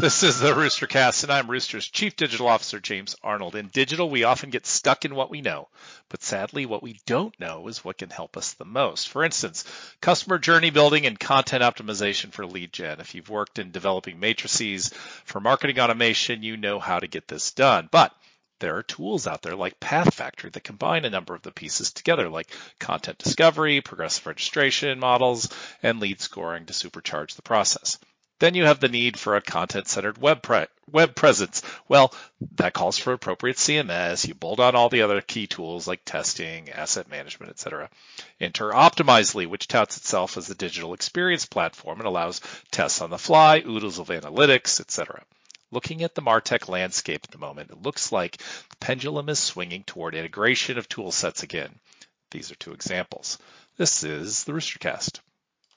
This is the Roostercast, and I'm Rooster's Chief Digital Officer, James Arnold. In digital, we often get stuck in what we know, but sadly, what we don't know is what can help us the most. For instance, customer journey building and content optimization for lead gen. If you've worked in developing matrices for marketing automation, you know how to get this done. But there are tools out there like PathFactory that combine a number of the pieces together, like content discovery, progressive registration models, and lead scoring to supercharge the process. Then you have the need for a content-centered web, pre- web presence. Well, that calls for appropriate CMS. You bolt on all the other key tools like testing, asset management, etc. Enter Optimizely, which touts itself as a digital experience platform and allows tests on the fly, oodles of analytics, etc. Looking at the MarTech landscape at the moment, it looks like the pendulum is swinging toward integration of tool sets again. These are two examples. This is the Roostercast.